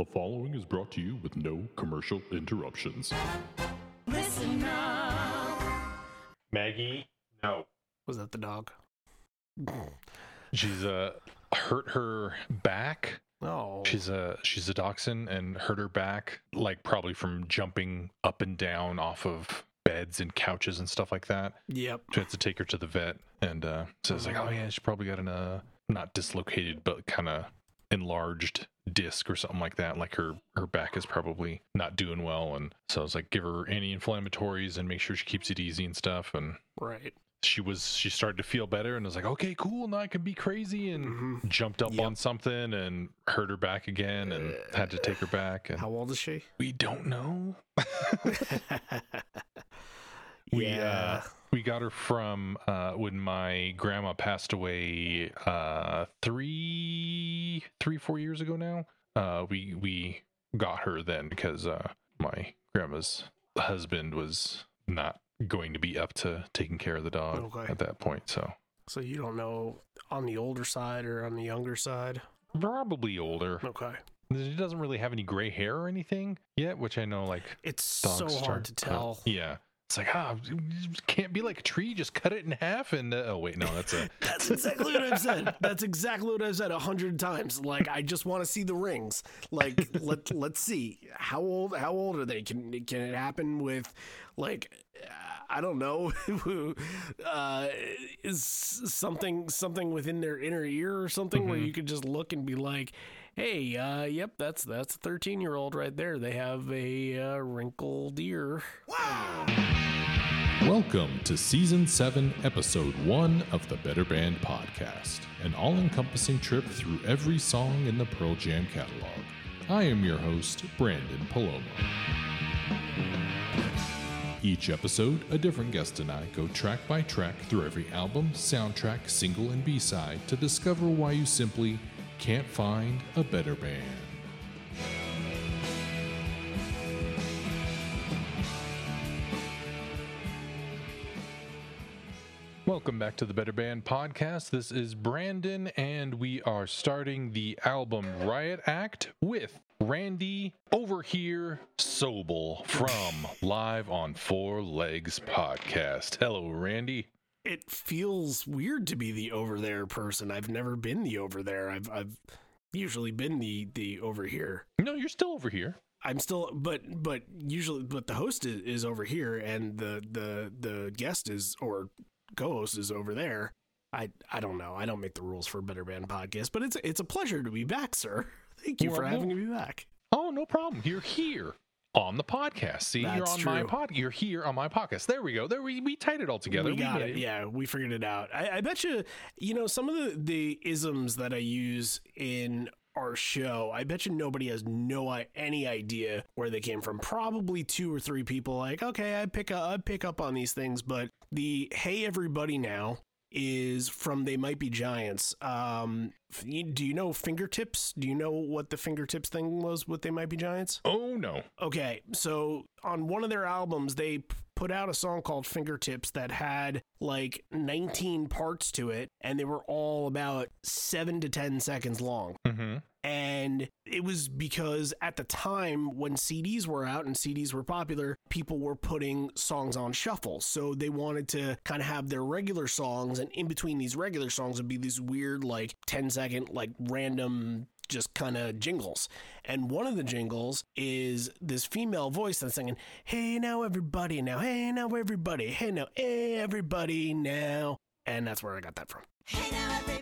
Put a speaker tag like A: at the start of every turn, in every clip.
A: The following is brought to you with no commercial interruptions.
B: Listen up.
C: Maggie, no.
D: Was that the dog?
C: She's uh hurt her back.
D: Oh,
C: She's a she's a dachshund and hurt her back, like probably from jumping up and down off of beds and couches and stuff like that.
D: yep.
C: So I had to take her to the vet, and uh, says like, oh yeah, she probably got an uh not dislocated, but kind of enlarged disc or something like that. Like her her back is probably not doing well, and so I was like, give her anti-inflammatories and make sure she keeps it easy and stuff, and
D: Right.
C: she was she started to feel better and I was like okay cool now i can be crazy and
D: Mhm.
C: jumped up
D: Yep.
C: on something and hurt her back again and had to take her back and
D: How old is she?
C: we don't know we
D: yeah.
C: uh we got her from uh when my grandma passed away uh three three four years ago now uh we we got her then because uh my grandma's husband was not going to be up to taking care of the dog
D: Okay.
C: at that point so
D: so you don't know on the older side or on the younger side?
C: probably older
D: Okay.
C: she doesn't really have any gray hair or anything yet which i know like
D: It's so
C: start
D: hard to tell.
C: yeah it's like ah can't be like a tree just cut it in half and uh, oh wait no that's a
D: That's exactly what I've said. That's exactly what I've said a hundred times. Like I just want to see the rings. Like let let's see how old how old are they? Can can it happen with like I don't know uh, is something something within their inner ear or something where
C: Mhm.
D: you could just look and be like. Hey, uh, yep, that's that's a thirteen year old right there. They have a uh, wrinkled ear.
A: Welcome to Season 7, Episode 1 of the Better Band Podcast, an all encompassing trip through every song in the Pearl Jam catalog. I am your host, Branden Palomo. Each episode, a different guest and I go track by track through every album, soundtrack, single, and B side to discover why you simply can't find a better band.
C: Welcome back to the Better Band podcast. This is Branden, and we are starting the album Riot Act with Randy over here, Sobel from Live on Four Legs podcast. Hello, Randy.
D: It feels weird to be the over there person. I've never been the over there. I've I've usually been the the over here.
C: No, you're still over here.
D: I'm still but but usually but the host is, is over here and the the the guest is or co-host is over there. I I don't know. I don't make the rules for Better Band podcast, but it's it's a pleasure to be back, sir. Thank you for
C: Well,
D: having me back.
C: Oh, no problem. You're here on the podcast. See, you're
D: That's
C: on my
D: true.
C: pod. You're here on my podcast. There we go. There we we tied it all together.
D: We got
C: made
D: it. Yeah, we figured it out. I, I bet you, you know, some of the, the isms that I use in our show, I bet you nobody has no i- any idea where they came from. Probably two or three people like, okay, I pick up, I pick up on these things, but the hey everybody now is from They Might Be Giants. Um, do you know fingertips? Do you know what the fingertips thing was with They Might Be Giants?
C: Oh no.
D: Okay, so on one of their albums, they p- put out a song called Fingertips that had like 19 parts to it, and they were all about seven to 10 seconds long.
C: Mm-hmm.
D: And it was because at the time when CDs were out and CDs were popular, people were putting songs on shuffle. So they wanted to kind of have their regular songs, and in between these regular songs would be these weird, like 10 second, like random, just kind of jingles. And one of the jingles is this female voice that's singing, Hey now, everybody, now, hey now, everybody, hey now, everybody now. And that's where I got that from.
B: Hey now, everybody.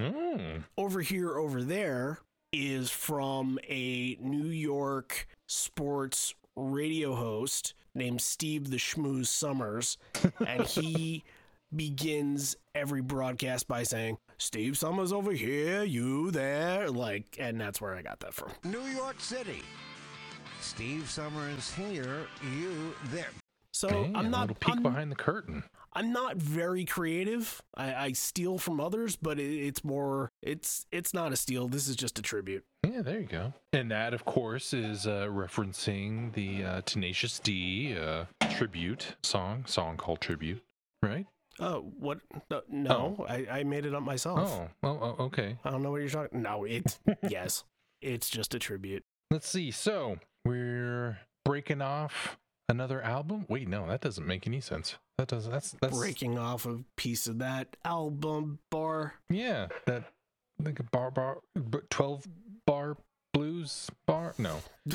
C: Mm.
D: over here over there is from a New York sports radio host named Steve the Schmooze Somers and he begins every broadcast by saying Steve Somers over here you there like and that's where I got that from
E: New York City. Steve Somers here, you there.
D: so
C: Hey,
D: I'm
C: a
D: not
C: little peek
D: I'm,
C: behind the curtain.
D: I'm not very creative I, I steal from others but it, it's more it's it's not a steal this is just a tribute
C: Yeah, there you go. And that, of course, is uh, referencing the uh, Tenacious D uh, tribute song, song called Tribute, right?
D: Oh, what? No, no I, I made it up myself.
C: Oh, oh, oh, okay.
D: I don't know what you're talking. No, it. yes, it's just a tribute.
C: Let's see. So we're breaking off another album. Wait, no, that doesn't make any sense. That does. That's that's
D: Breaking off a piece of that album bar.
C: Yeah, that like a bar bar twelve bar blues bar. No.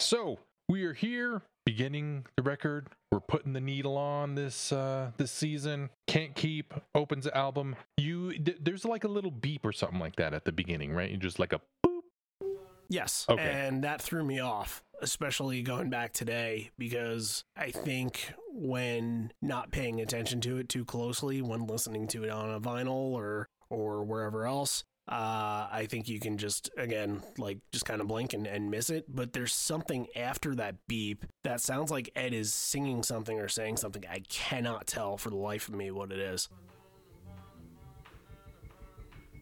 C: so we are here beginning the record. We're putting the needle on this uh this season. Can't keep opens the album. You th- there's like a little beep or something like that at the beginning, right? You just like a boop.
D: Yes.
C: Okay.
D: And that threw me off, especially going back today, because I think when not paying attention to it too closely, when listening to it on a vinyl or or wherever else, uh, I think you can just again like just kind of blink and, and miss it. But there's something after that beep that sounds like Ed is singing something or saying something. I cannot tell for the life of me what it is.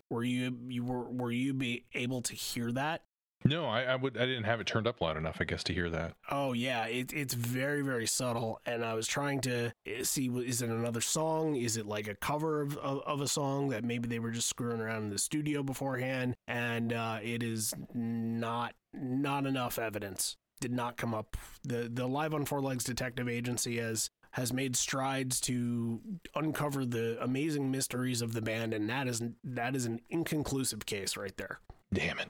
D: Were you you were were you be able to hear that?
C: No, I, I would I didn't have it turned up loud enough, I guess, to hear that.
D: Oh yeah, it, it's very very subtle, and I was trying to eh, see is it another song? Is it like a cover of, of, of a song that maybe they were just screwing around in the studio beforehand? And uh, it is not not enough evidence. Did not come up. the The Live on Four Legs Detective Agency has has made strides to uncover the amazing mysteries of the band, and that is that is an inconclusive case right there.
C: Damn it.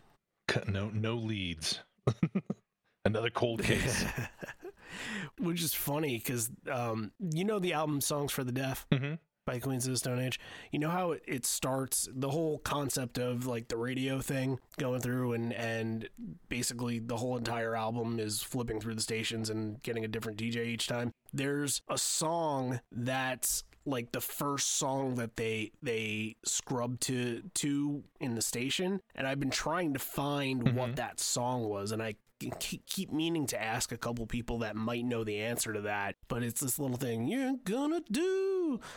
C: No no leads. Another cold case.
D: Which is funny because um, you know the album "Songs for the Deaf"
C: hmm
D: by Queens of the Stone Age. You know how it, it starts the whole concept of like the radio thing going through and and basically the whole entire album is flipping through the stations and getting a different DJ each time. There's a song that's like the first song that they they scrubbed to to in the station and I've been trying to find mm-hmm. what that song was and I keep meaning to ask a couple people that might know the answer to that but it's this little thing you're gonna do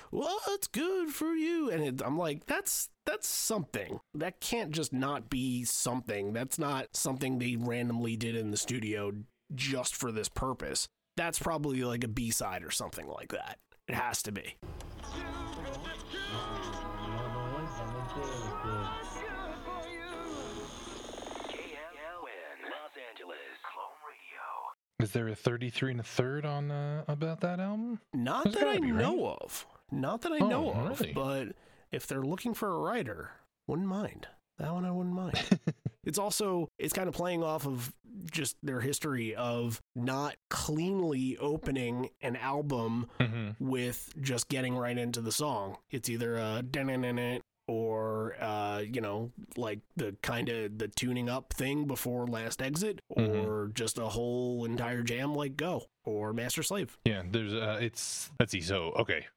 D: what's good for you? And it, I'm like that's that's something. That can't just not be something. That's not something they randomly did in the studio just for this purpose. That's probably like a B-side or something like that. It has to be
C: Is there a 33 and a third on uh, about that album?
D: Not
C: There's
D: that I
C: be, right?
D: know of. Not that I
C: Oh,
D: know of.
C: really?
D: But if they're looking for a writer, wouldn't mind. That one I wouldn't mind. it's also it's kind of playing off of just their history of not cleanly opening an album
C: hmm
D: with just getting right into the song. It's either a or uh, you know, like the kind of the tuning up thing before last exit,
C: Mhm.
D: or just a whole entire jam like Go or Master Slave.
C: Yeah, there's uh it's let's see. So, okay.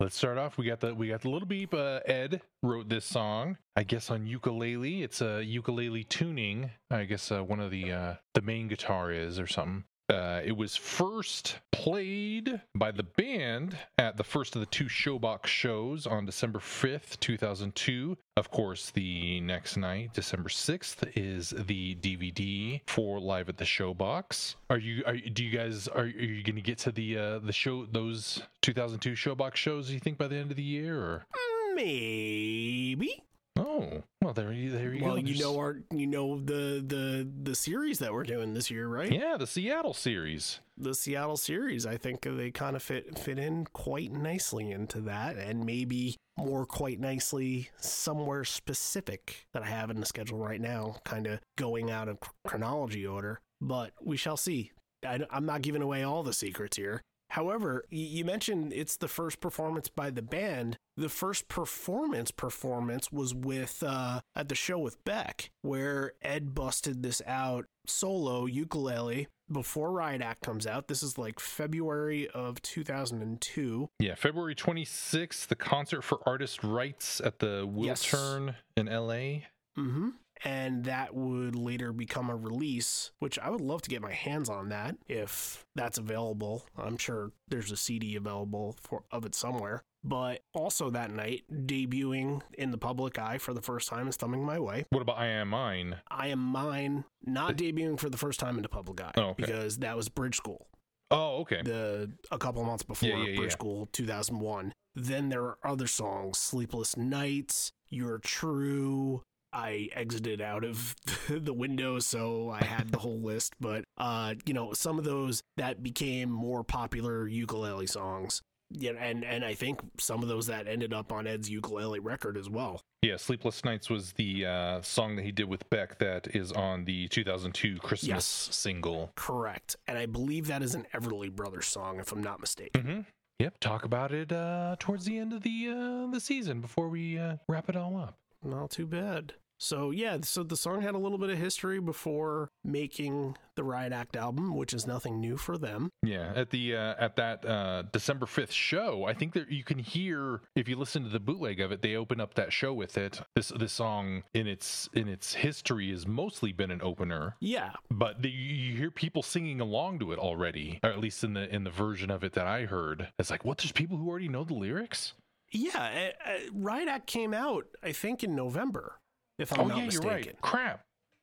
C: Let's start off. We got the we got the little beep. Uh, Ed wrote this song, I guess on ukulele. It's a ukulele tuning. I guess uh, one of the uh, the main guitar is or something. Uh, it was first played by the band at the first of the two Showbox shows on December 5th, 2002. Of course, the next night, December 6th, is the DVD for Live at the Showbox. Are you are do you guys are, are you going to get to the uh the show those 2002 Showbox shows you think by the end of the year or
D: Maybe.
C: Oh, well there you there you
D: Well,
C: go.
D: you know our you know the the the series that we're doing this year, right?
C: Yeah, the Seattle series.
D: The Seattle series. I think they kind of fit fit in quite nicely into that, and maybe more quite nicely somewhere specific that I have in the schedule right now, kind of going out of chronology order. But we shall see. I, I'm not giving away all the secrets here. However, you mentioned it's the first performance by the band. The first performance performance was with uh, at the show with Beck, where Ed busted this out solo ukulele before Riot Act comes out. This is like February of 2002.
C: Yeah, February 26th, the concert for artist rights at the
D: Yes.
C: Wiltern in LA.
D: Mm-hmm. And that would later become a release, which I would love to get my hands on that if that's available. I'm sure there's a CD available for of it somewhere. But also that night, debuting in the public eye for the first time is thumbing my way.
C: What about I Am Mine?
D: I am mine, not debuting for the first time in the public eye
C: Oh, okay.
D: because that was Bridge School.
C: Oh, okay.
D: the a couple months before
C: Yeah, yeah,
D: Bridge
C: yeah.
D: School 2001. Then there are other songs, Sleepless Nights, You're True. I exited out of the window, so I had the whole list. But uh, you know, some of those that became more popular ukulele songs. Yeah, and and I think some of those that ended up on Ed's ukulele record as well.
C: Yeah, Sleepless Nights was the uh, song that he did with Beck that is on the 2002 Christmas
D: Yes.
C: single.
D: Correct, and I believe that is an Everly Brothers song, if I'm not mistaken.
C: Mm-hmm. Yep, talk about it uh, towards the end of the uh, the season before we uh, wrap it all up.
D: Not too bad. So yeah, so the song had a little bit of history before making the Riot Act album, which is nothing new for them.
C: Yeah, at the uh, at that uh, December fifth show, I think that you can hear if you listen to the bootleg of it, they open up that show with it. This this song in its in its history has mostly been an opener,
D: Yeah,
C: but the, you hear people singing along to it already, or at least in the in the version of it that I heard. It's like, what? There's people who already know the lyrics.
D: Yeah. Uh, uh, Riot Act came out, I think, in November, if I'm
C: oh
D: not
C: yeah,
D: mistaken.
C: you're right. Crap.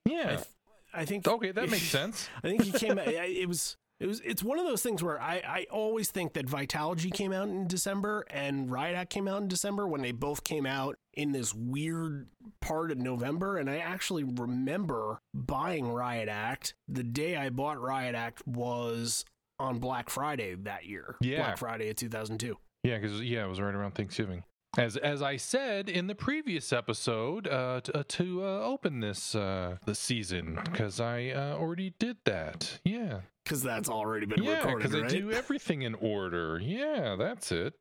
D: I,
C: Yeah.
D: th- I think.
C: okay, that makes sense.
D: I think he came. out It was. It was. It's one of those things where I, I always think that Vitalogy came out in December and Riot Act came out in December when they both came out in this weird part of November. And I actually remember buying Riot Act. The day I bought Riot Act was on Black Friday that year.
C: Yeah.
D: Black Friday of 2002.
C: Yeah, because yeah, it was right around Thanksgiving. As as I said in the previous episode, uh, to, uh, to uh, open this uh, the season, because I uh, already did that. Yeah,
D: Because that's already been
C: yeah,
D: recorded,
C: because
D: right?
C: I do everything in order. Yeah, that's it.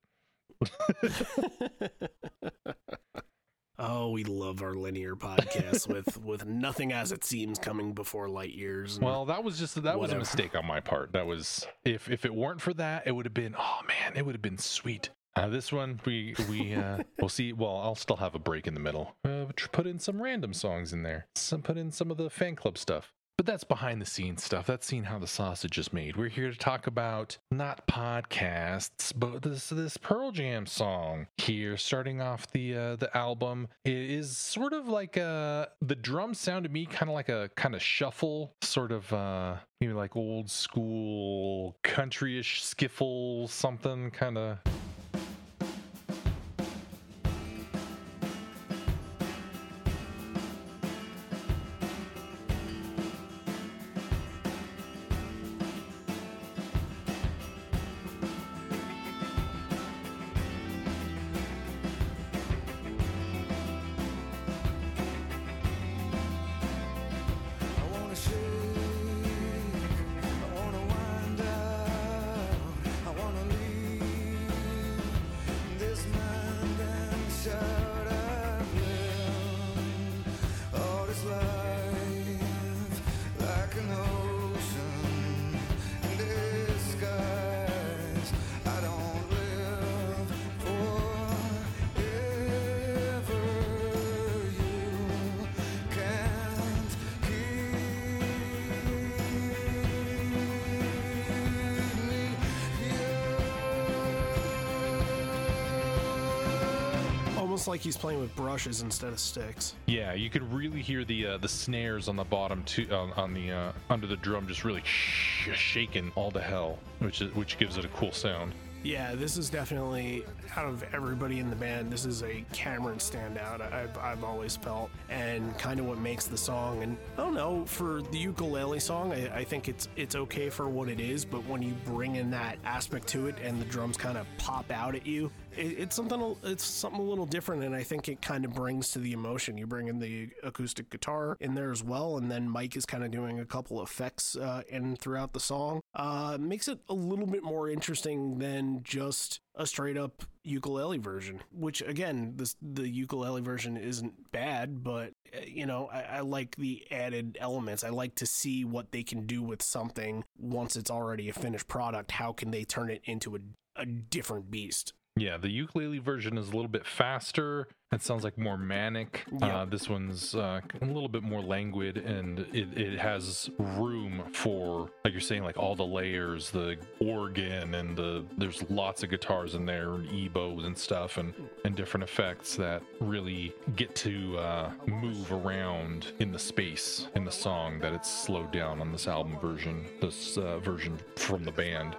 D: oh, we love our linear podcasts with with nothing as it seems coming before light years.
C: Well, that was just that was a mistake on my part. That was if if it weren't for that, it would have been oh man, it would have been sweet. Uh, this one we we uh, we'll see. Well, I'll still have a break in the middle. Uh, put in some random songs in there. Some put in some of the fan club stuff. But that's behind the scenes stuff. That's seeing how the sausage is made. We're here to talk about not podcasts, but this this Pearl Jam song here, starting off the uh, the album. It is sort of like a the drums sound to me kind of like a kind of shuffle, sort of uh, maybe like old school countryish skiffle something kind of.
E: Like
D: he's playing with brushes instead of sticks.
C: Yeah, you could really hear the uh, the snares on the bottom too, on, on the uh, under the drum, just really sh- shaking all to hell, which is which gives it a cool sound.
D: Yeah, this is definitely out of everybody in the band. This is a Cameron standout. I've, I've always felt, and kind of what makes the song. And I don't know for the ukulele song, I, I think it's it's okay for what it is. But when you bring in that aspect to it, and the drums kind of pop out at you, it, it's something a- it's something a little different. And I think it kind of brings to the emotion. You bring in the acoustic guitar in there as well, and then Mike is kind of doing a couple effects uh, in throughout the song. Uh, makes it a little bit more interesting than just a straight up ukulele version. Which again, this the ukulele version isn't bad, but uh, you know I, I like the added elements. I like to see what they can do with something once it's already a finished product. How can they turn it into a a different beast?
C: Yeah, the ukulele version is a little bit faster. It sounds like more manic.
D: Yeah.
C: Uh, this one's uh, a little bit more languid, and it, it has room for, like you're saying, like all the layers, the organ, and the there's lots of guitars in there, and EBows and stuff, and and different effects that really get to uh, move around in the space in the song that it's slowed down on this album version, this uh, version from the band.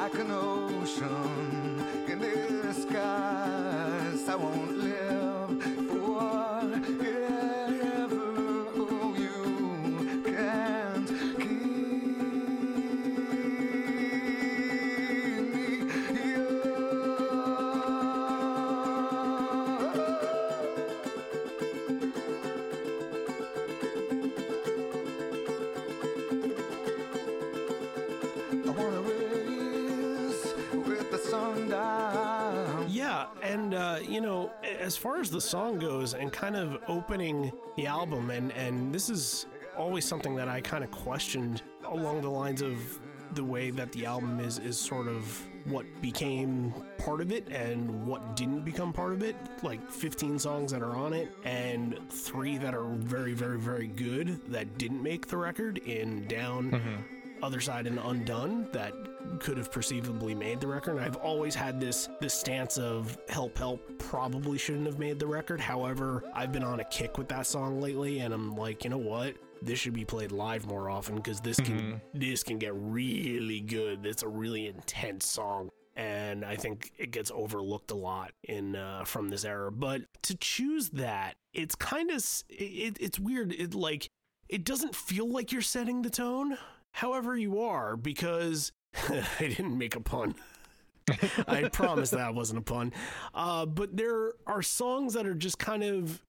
F: Like an ocean in the skies. I won't
D: as far as the song goes, and kind of opening the album, and and this is always something that I kind of questioned along the lines of the way that the album is is sort of what became part of it and what didn't become part of it like 15 songs that are on it and three that are very very very good that didn't make the record in down mm-hmm. other side and undone that could have perceivably made the record and i've always had this this stance of help help probably shouldn't have made the record however i've been on a kick with that song lately and i'm like you know what this should be played live more often because this can this can get really good it's a really intense song and I think it gets overlooked a lot in uh, from this era. But to choose that, it's kind of it, it's weird. It like it doesn't feel like you're setting the tone. However, you are because I didn't make a pun. I promise that wasn't a pun. Uh, but there are songs that are just kind of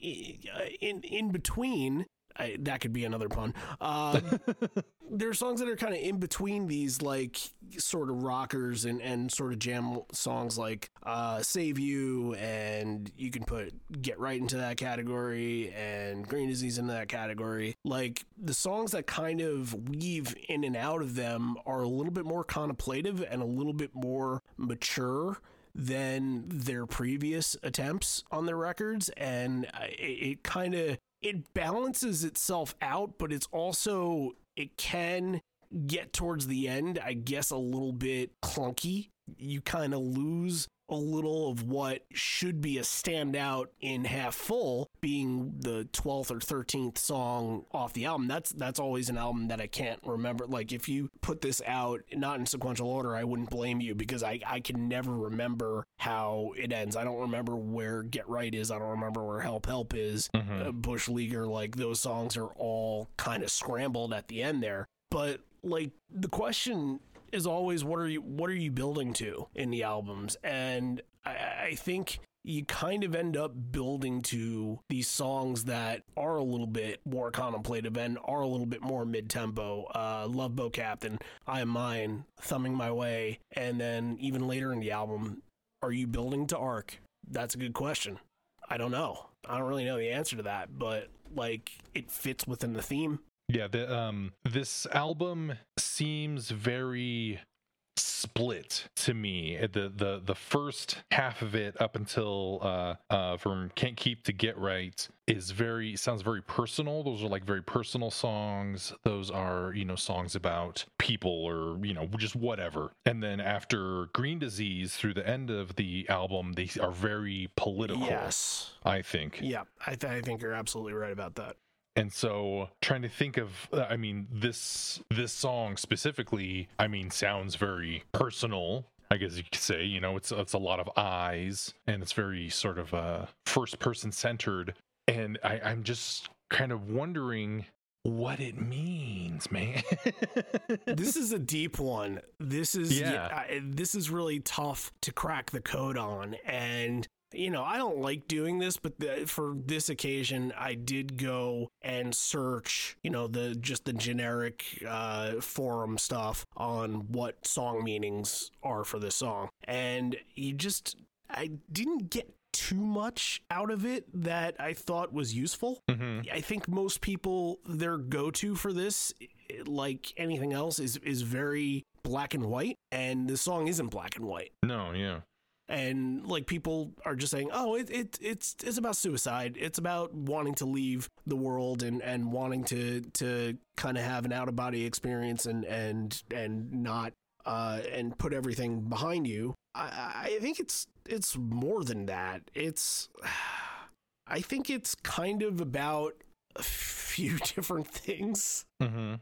D: in in between. I, that could be another pun. Uh, there are songs that are kind of in between these, like sort of rockers and, and sort of jam songs, like uh, "Save You," and you can put "Get Right" into that category, and "Green Disease" into that category. Like the songs that kind of weave in and out of them are a little bit more contemplative and a little bit more mature than their previous attempts on their records and it, it kind of it balances itself out but it's also it can get towards the end i guess a little bit clunky. You kind of lose a little of what should be a standout in half full being the 12th or 13th song off the album. That's that's always an album that i can't remember. Like if you put this out not in sequential order i wouldn't blame you because i i can never remember how it ends. I don't remember where get right is. I don't remember where help help is. Uh, bush leaguer like those songs are all kind of scrambled at the end there. But like the question is always what are you what are you building to in the albums? And i, I think you kind of end up building to these songs that are a little bit more contemplative and are a little bit more mid-tempo. Uh love boat captain i am mine thumbing my way and then even later in the album are you building to arc? That's a good question. I don't know. I don't really know the answer to that but like it fits within the theme
C: Yeah, the um this album seems very split to me. The the the first half of it up until uh uh from Can't Keep to Get Right is very sounds very personal. Those are like very personal songs. Those are, you know, songs about people or, you know, just whatever. And then after Green Disease through the end of the album, they are very political,
D: yes
C: I think.
D: yeah I, th- I think you're absolutely right about that
C: and so trying to think of uh, i mean this this song specifically i mean sounds very personal i guess you could say you know it's it's a lot of eyes and it's very sort of uh first person centered and i i'm just kind of wondering what it means man
D: this is a deep one. This is
C: Yeah.
D: yeah, I, this is really tough to crack the code on, and you know I don't like doing this, but the, for this occasion, I did go and search, you know, the just the generic uh, forum stuff on what song meanings are for this song, and you just I didn't get too much out of it that I thought was useful.
C: Mhm.
D: I think most people their go-to for this like anything else, is is very black and white, and the song isn't black and white.
C: No, yeah.
D: And like people are just saying, oh, it, it it's it's about suicide. It's about wanting to leave the world and and wanting to to kind of have an out of body experience and and and not uh and put everything behind you. I, I think it's it's more than that. It's I think it's kind of about a few different things.
C: Mm-hmm.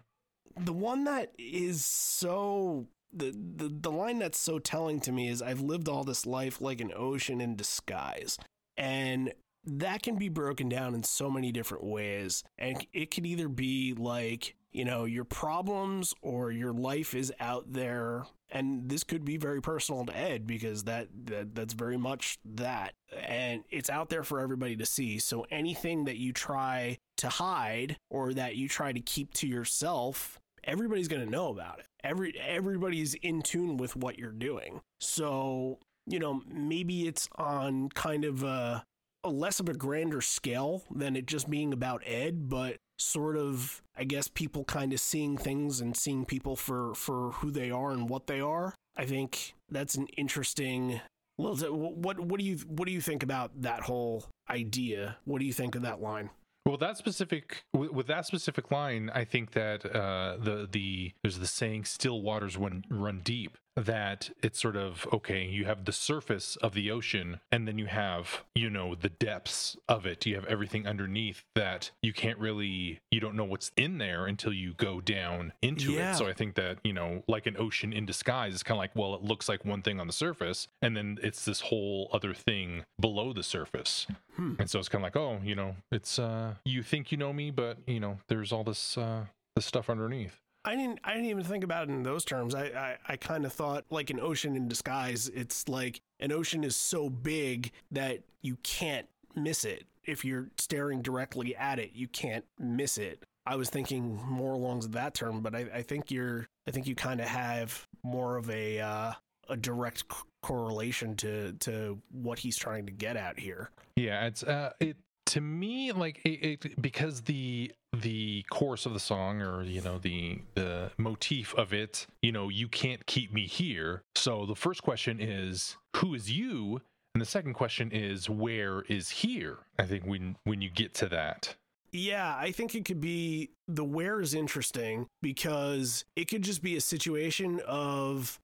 D: The one that is so the, the the line that's so telling to me is I've lived all this life like an ocean in disguise. And that can be broken down in so many different ways. And it could either be like, you know, your problems or your life is out there. And this could be very personal to Ed because that, that that's very much that. And it's out there for everybody to see. So anything that you try to hide or that you try to keep to yourself, everybody's going to know about it. Every everybody's in tune with what you're doing. So, you know, maybe it's on kind of a, a less of a grander scale than it just being about Ed, but sort of I guess people kind of seeing things and seeing people for for who they are and what they are. I think that's an interesting well, what what do you what do you think about that whole idea? What do you think of that line?
C: Well, that specific with, that specific line, I think that uh, the the there's the saying "still waters run run deep." That it's sort of okay. You have the surface of the ocean, and then you have you know the depths of it. You have everything underneath that you can't really you don't know what's in there until you go down into
D: Yeah.
C: it. So I think that you know like an ocean in disguise. It's kind of like well, it looks like one thing on the surface, and then it's this whole other thing below the surface.
D: Hmm.
C: And so it's kind of like, oh, you know, it's uh you think you know me, but you know, there's all this uh this stuff underneath.
D: I didn't I didn't even think about it in those terms. I I, I kind of thought like an ocean in disguise. It's like an ocean is so big that you can't miss it. If you're staring directly at it, you can't miss it. I was thinking more along that term, but I, I think you're I think you kind of have more of a uh, a direct correlation to to what he's trying to get at here.
C: Yeah, it's uh it to me like it, it because the the chorus of the song or you know the the motif of it, you know, you can't keep me here. So the first question is who is you? And the second question is where is here? I think when when you get to that.
D: Yeah, I think it could be the where is interesting because it could just be a situation of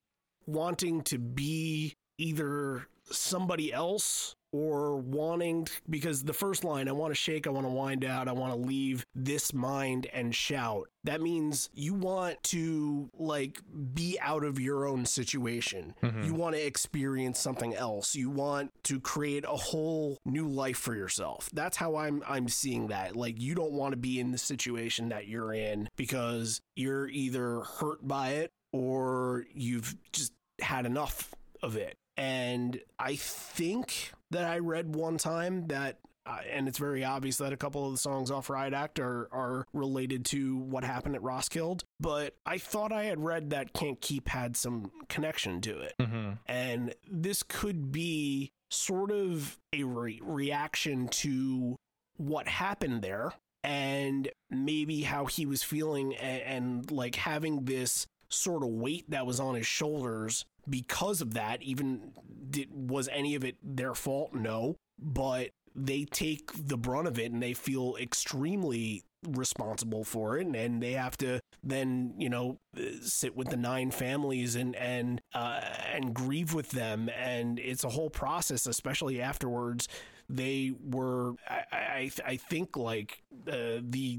D: wanting to be either somebody else or wanting because the first line I want to shake, I want to wind out, I want to leave this mind and shout. That means you want to like be out of your own situation.
C: Mhm.
D: You want to experience something else. You want to create a whole new life for yourself. That's how I'm I'm seeing that. Like you don't want to be in the situation that you're in because you're either hurt by it or you've just had enough of it. And I think that I read one time that uh, and it's very obvious that a couple of the songs off Riot Act are, are related to what happened at Roskilde. But I thought I had read that Can't Keep had some connection to it.
C: Mm-hmm.
D: And this could be sort of a re- reaction to what happened there and maybe how he was feeling and, and like having this sort of weight that was on his shoulders because of that even did, was any of it their fault? No. But they take the brunt of it and they feel extremely responsible for it and, they have to then you know uh, sit with the nine families and and uh, and grieve with them. And it's a whole process especially afterwards. They were I, I, I think like uh, the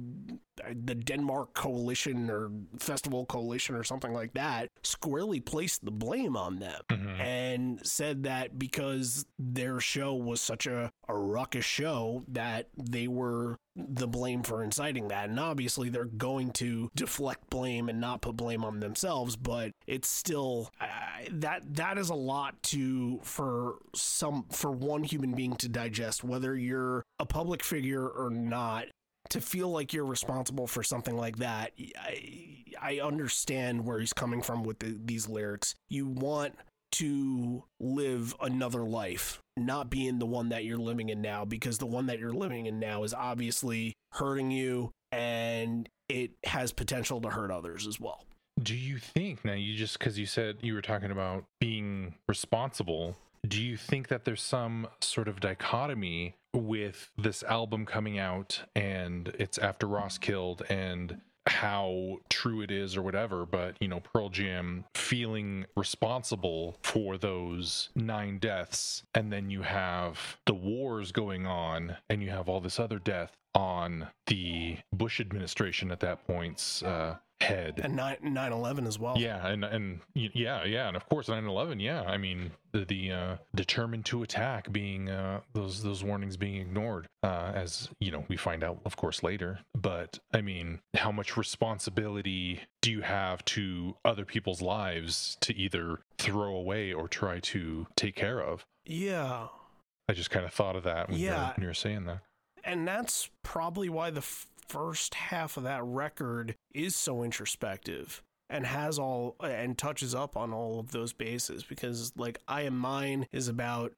D: the Denmark coalition or festival coalition or something like that squarely placed the blame on them
C: Mhm.
D: and said that because their show was such a, a ruckus show that they were the blame for inciting that and obviously they're going to deflect blame and not put blame on themselves but it's still uh, that that is a lot to for some for one human being to digest whether you're a public figure or not to feel like you're responsible for something like that i, I understand where he's coming from with the, these lyrics you want to live another life, not being the one that you're living in now, because the one that you're living in now is obviously hurting you and it has potential to hurt others as well.
C: Do you think now you just because you said you were talking about being responsible? Do you think that there's some sort of dichotomy with this album coming out and it's after Roskilde and how true it is or whatever, but you know, Pearl Jam feeling responsible for those nine deaths, and then you have the wars going on, and you have all this other death on the Bush administration at that point's uh, head.
D: And 9 11 as well.
C: Yeah, and and yeah, yeah, and of course 9/11. Yeah, I mean the the uh, determined to attack being uh, those those warnings being ignored, uh, as you know we find out of course later. But I mean, how much responsibility do you have to other people's lives to either throw away or try to take care of?
D: Yeah.
C: I just kind of thought of that when, you, were,
D: Yeah.
C: when you were saying that.
D: and that's probably why the f- first half of that record is so introspective and has all and touches up on all of those bases because like i am mine is about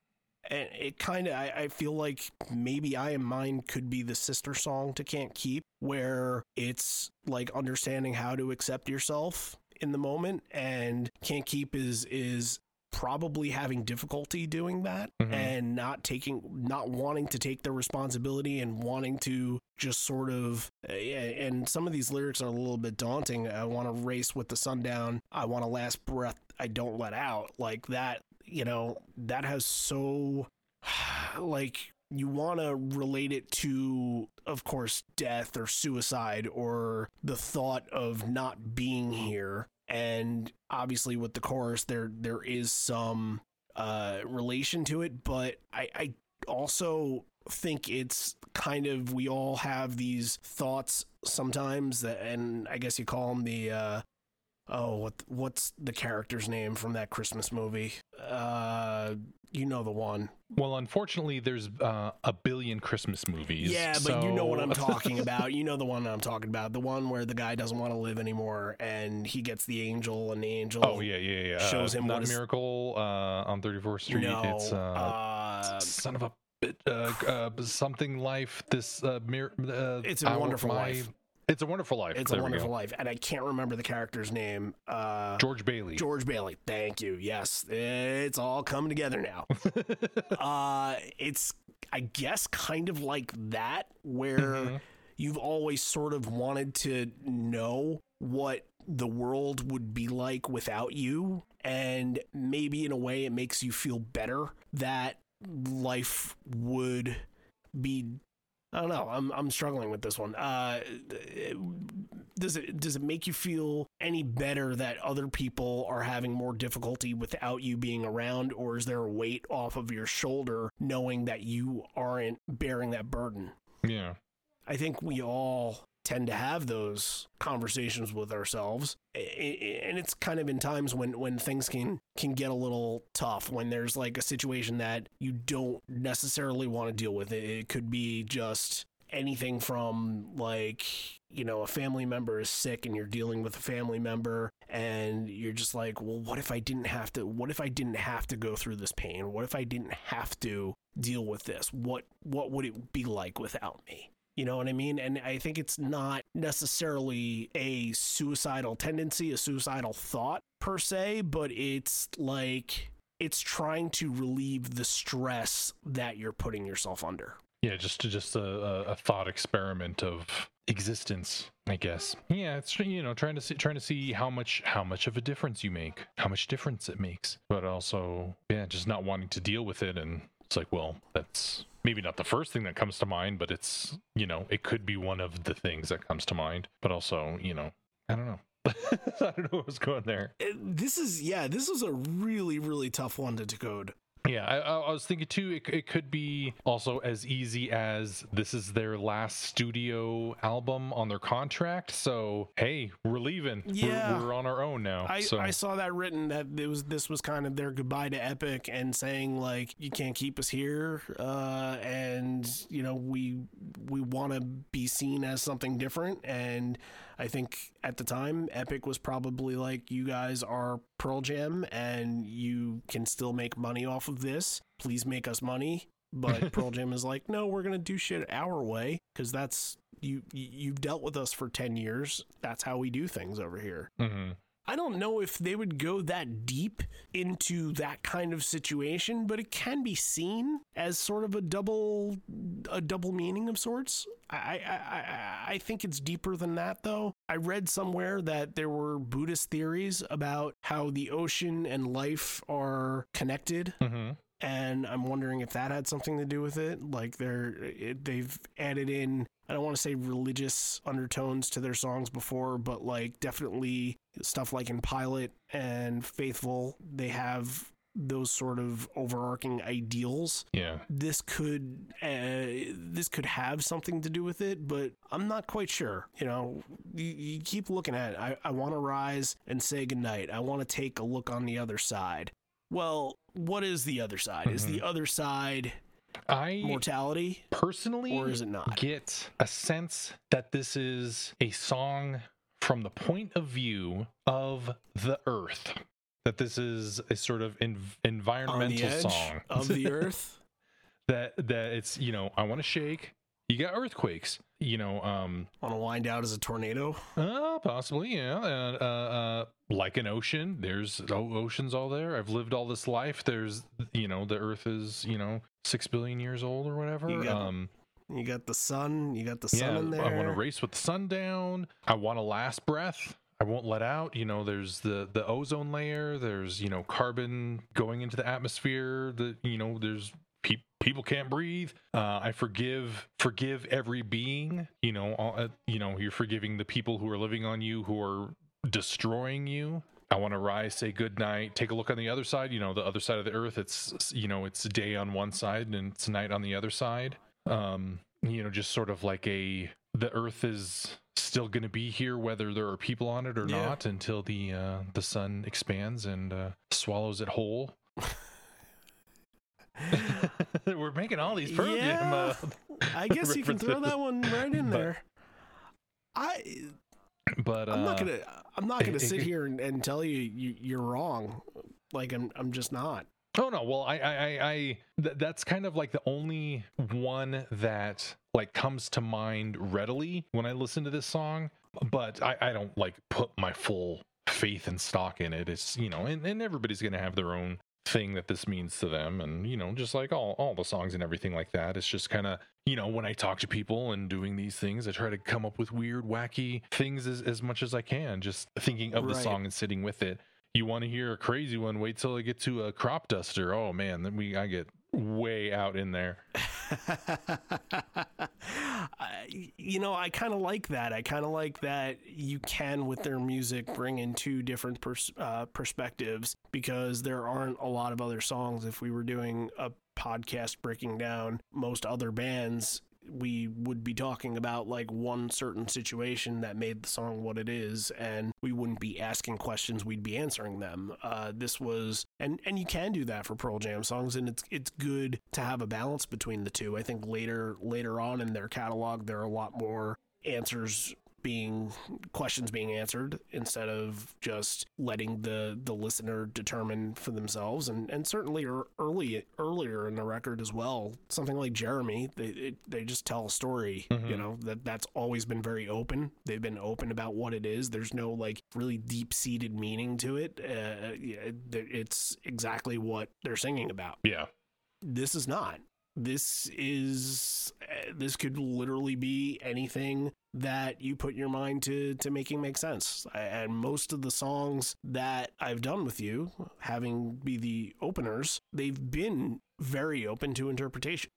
D: and it kind of I, I feel like maybe i am mine could be the sister song to can't keep where it's like understanding how to accept yourself in the moment and can't keep is is probably having difficulty doing that
C: Mhm.
D: and not taking not wanting to take the responsibility and wanting to just sort of uh, yeah, and some of these lyrics are a little bit daunting. I want to race with the sundown i want a last breath i don't let out. Like that you know that has so like you want to relate it to of course death or suicide or the thought of not being here. And obviously with the chorus there there is some uh relation to it but i i also think it's kind of we all have these thoughts sometimes that and i guess you call them the uh oh what what's the character's name from that christmas movie uh you know the one
C: Well, unfortunately, there's uh, a billion Christmas movies.
D: yeah, but you know what I'm talking about. You know the one I'm talking about. The one where the guy doesn't want to live anymore and he gets the angel and the angel
C: Oh yeah, yeah, yeah.
D: shows
C: uh,
D: him
C: not
D: what is-
C: Miracle uh, on 34th Street.
D: No,
C: it's uh,
D: uh,
C: son of a bit, uh, uh, something life. This uh, mir- uh,
D: It's a Wonderful
C: my-
D: Life.
C: It's a wonderful life.
D: it's
C: There
D: a wonderful life. And I can't remember the character's name. Uh
C: George Bailey.
D: George Bailey. Thank you. Yes. It's all coming together now. uh it's I guess kind of like that where
C: Mhm.
D: you've always sort of wanted to know what the world would be like without you and maybe in a way it makes you feel better that life would be I don't know. I'm I'm struggling with this one. Uh, does it does it make you feel any better that other people are having more difficulty without you being around, or is there a weight off of your shoulder knowing that you aren't bearing that burden?
C: Yeah.
D: I think we all tend to have those conversations with ourselves. And it's kind of in times when when things can can get a little tough when there's like a situation that you don't necessarily want to deal with. It it could be just anything from like you know a family member is sick and you're dealing with a family member and you're just like well what if i didn't have to what if i didn't have to go through this pain? What if i didn't have to deal with this? What what would it be like without me you know what I mean? And I think it's not necessarily a suicidal tendency, a suicidal thought per se, but it's like it's trying to relieve the stress that you're putting yourself under.
C: Yeah, just just a, a, thought experiment of existence, I guess. Yeah, it's you know trying to see trying to see how much how much of a difference you make, how much difference it makes, but also yeah, just not wanting to deal with it, and it's like, well, that's maybe not the first thing that comes to mind, but it's you know it could be one of the things that comes to mind, but also you know I don't know. I don't know what was going there.
D: Uh, This is, yeah, this was a really, really tough one to decode.
C: Yeah, I, I was thinking too. It, it could be also as easy as this is their last studio album on their contract. So hey, we're leaving. We're-
D: Yeah.
C: we're, on our own now.
D: I,
C: so
D: I saw that written that it was this was kind of their goodbye to Epic and saying like you can't keep us here uh, and you know we we want to be seen as something different and I think at the time Epic was probably like you guys are Pearl Jam and you can still make money off of this please make us money But Pearl Jam is like, no, we're gonna do shit our way because that's you. you- You've dealt with us for ten years. That's how we do things over here.
C: hmm
D: I don't know if they would go that deep into that kind of situation, but it can be seen as sort of a double a double meaning of sorts. I I, I, I think it's deeper than that though. I read somewhere that there were Buddhist theories about how the ocean and life are connected
C: hmm
D: and I'm wondering if that had something to do with it. Like they're it, they've added in I don't want to say religious undertones to their songs before, but like definitely stuff like in Pilate and Faithful, they have those sort of overarching ideals.
C: Yeah.
D: This could uh, this could have something to do with it, but I'm not quite sure. You know, you, you keep looking at it. I, I want to rise and say goodnight. I want to take a look on the other side. Well, what is the other side? Is the other side
C: I
D: mortality
C: personally
D: or is it not?
C: get a sense that this is a song from the point of view of the earth. That this is a sort of en-
D: On the
C: environmental song
D: of the earth?
C: that that it's you know I want to shake. You got earthquakes. You know, um,
D: Want to wind out as a tornado?
C: uh, possibly, yeah. Uh, uh, uh, like an ocean, there's o- oceans all there. I've lived all this life. There's, you know, the Earth is, you know, six billion years old or whatever.
D: You got
C: um,
D: You got the sun. You got the sun
C: yeah,
D: in there.
C: I want to race with the sun down. I want a last breath. I won't let out. You know, there's the the ozone layer. There's you know carbon going into the atmosphere. The you know there's pe- people can't breathe. Uh, I forgive forgive every being. You know, all, uh, you know you're forgiving the people who are living on you who are destroying you. I want to rise, say good night, take a look on the other side. You know, the other side of the earth. It's you know it's day on one side and it's night on the other side um you know just sort of like a the earth is still going to be here whether there are people on it or
D: Yeah.
C: not until the uh the sun expands and uh swallows it whole we're making all these Pearl Jam, uh,
D: I guess you can throw that one right in
C: But-
D: there. I
C: but uh
D: I'm not gonna I'm not gonna
C: it-
D: sit
C: it-
D: here and, and tell you, you you're wrong. Like I'm I'm just not.
C: Oh no, well I I I, I th- that's kind of like the only one that like comes to mind readily when I listen to this song, but I I don't like put my full faith and stock in it. It's you know, and, and everybody's gonna have their own thing that this means to them and you know just like all all the songs and everything like that. It's just kind of you know when i talk to people and doing these things i try to come up with weird wacky things as, as much as i can just thinking of the song and sitting with it. You want to hear a crazy one wait till i get to a crop duster. Oh man then we i get way out in there
D: You know, I kind of like that. I kind of like that you can, with their music, bring in two different pers- uh, perspectives because there aren't a lot of other songs. If we were doing a podcast breaking down most other bands, we would be talking about like one certain situation that made the song what it is, and we wouldn't be asking questions. We'd be answering them. Uh, this was, and and you can do that for Pearl Jam songs, and it's it's good to have a balance between the two. I think later later on in their catalog, there are a lot more answers being questions being answered instead of just letting the the listener determine for themselves. And and certainly early earlier in the record as well something like Jeremy they it, they just tell a story you
C: Mhm.
D: know that that's always been very open. They've been open about what it is. There's no like really deep seated meaning to it. Uh, it- it's exactly what they're singing about.
C: Yeah.
D: This is not this is uh, this could literally be anything that you put your mind to to making make sense and most of the songs that i've done with you having be the openers they've been very open to interpretation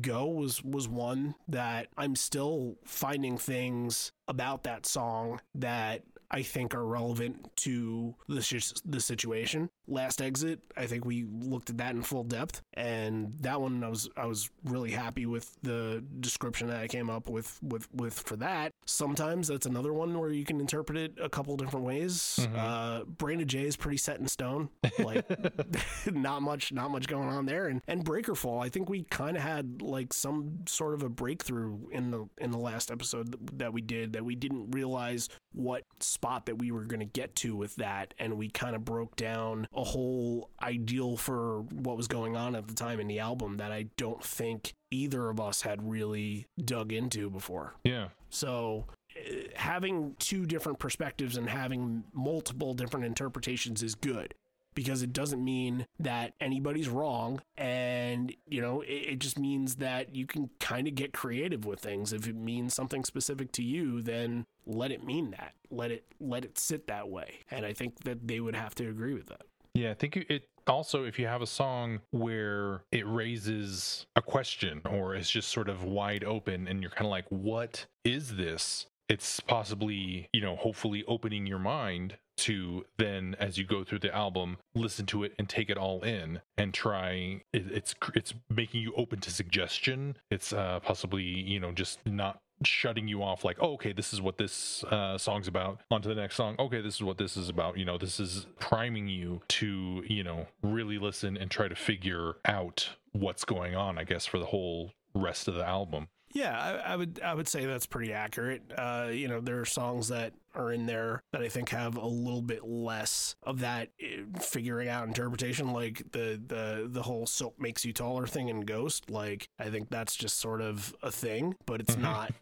D: go was was one that i'm still finding things about that song that I think are relevant to the the situation. Last exit, I think we looked at that in full depth, and that one I was I was really happy with the description that I came up with with with for that. Sometimes that's another one where you can interpret it a couple different ways.
C: Mhm.
D: Uh, Brain of J. is pretty set in stone, like not much not much going on there, and and Breakerfall. I think we kind of had like some sort of a breakthrough in the in the last episode that, that we did that we didn't realize what spot that we were going to get to with that and we kind of broke down a whole ideal for what was going on at the time in the album that I don't think either of us had really dug into before.
C: Yeah.
D: So uh, having two different perspectives and having multiple different interpretations is good because it doesn't mean that anybody's wrong and you know it, it just means that you can kind of get creative with things if it means something specific to you then let it mean that let it let it sit that way and i think that they would have to agree with that
C: Yeah, I think it- also if you have a song where it raises a question or is just sort of wide open and you're kind of like what is this? It's possibly, you know, hopefully opening your mind to then as you go through the album listen to it and take it all in and try it, it's it's making you open to suggestion it's uh possibly you know just not shutting you off like oh, okay this is what this uh, song's about on to the next song okay this is what this is about you know this is priming you to you know really listen and try to figure out what's going on i guess for the whole rest of the album
D: Yeah, I, I would I would say that's pretty accurate. Uh, you know, there are songs that are in there that I think have a little bit less of that eh, figuring out interpretation, like the the the whole soap makes you taller thing in Ghost. Like I think that's just sort of a thing, but it's
C: Mhm.
D: not.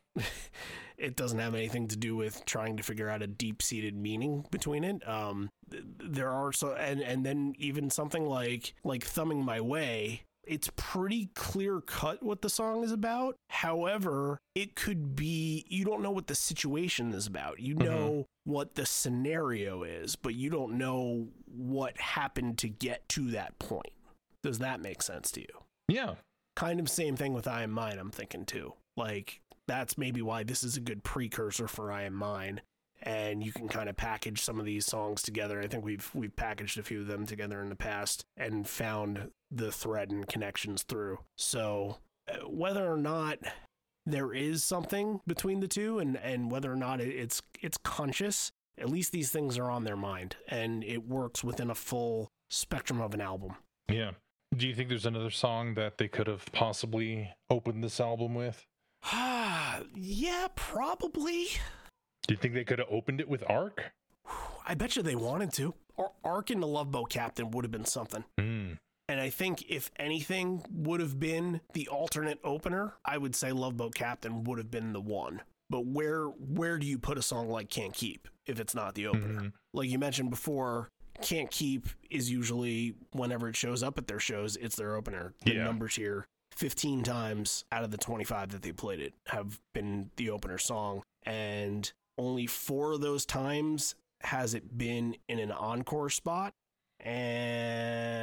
D: It doesn't have anything to do with trying to figure out a deep seated meaning between it. Um, there are so and and then even something like like thumbing my way it's pretty clear cut what the song is about. However, it could be you don't know what the situation is about. You
C: Mhm.
D: know what the scenario is, but you don't know what happened to get to that point. Does that make sense to you?
C: yeah
D: Kind of same thing with I Am Mine, I'm thinking too. Like, that's maybe why this is a good precursor for I Am Mine. And you can kind of package some of these songs together. I think we've we've packaged a few of them together in the past and found the thread and connections through. So uh, whether or not there is something between the two, and and whether or not it's it's conscious, at least these things are on their mind, and it works within a full spectrum of an album.
C: yeah do you think there's another song that they could have possibly opened this album with
D: yeah, probably.
C: do you think they could have opened it with arc
D: I bet you they wanted to. Or Ark and the Love Boat Captain would have been something.
C: Hmm.
D: And I think if anything would have been the alternate opener, I would say Love Boat Captain would have been the one. But where where do you put a song like Can't Keep if it's not the opener?
C: Mhm.
D: Like you mentioned before, Can't Keep is usually whenever it shows up at their shows, it's their opener. The
C: Yeah.
D: numbers here 15 times out of the 25 that they played it have been the opener song and only 4 of those times has it been in an encore spot. And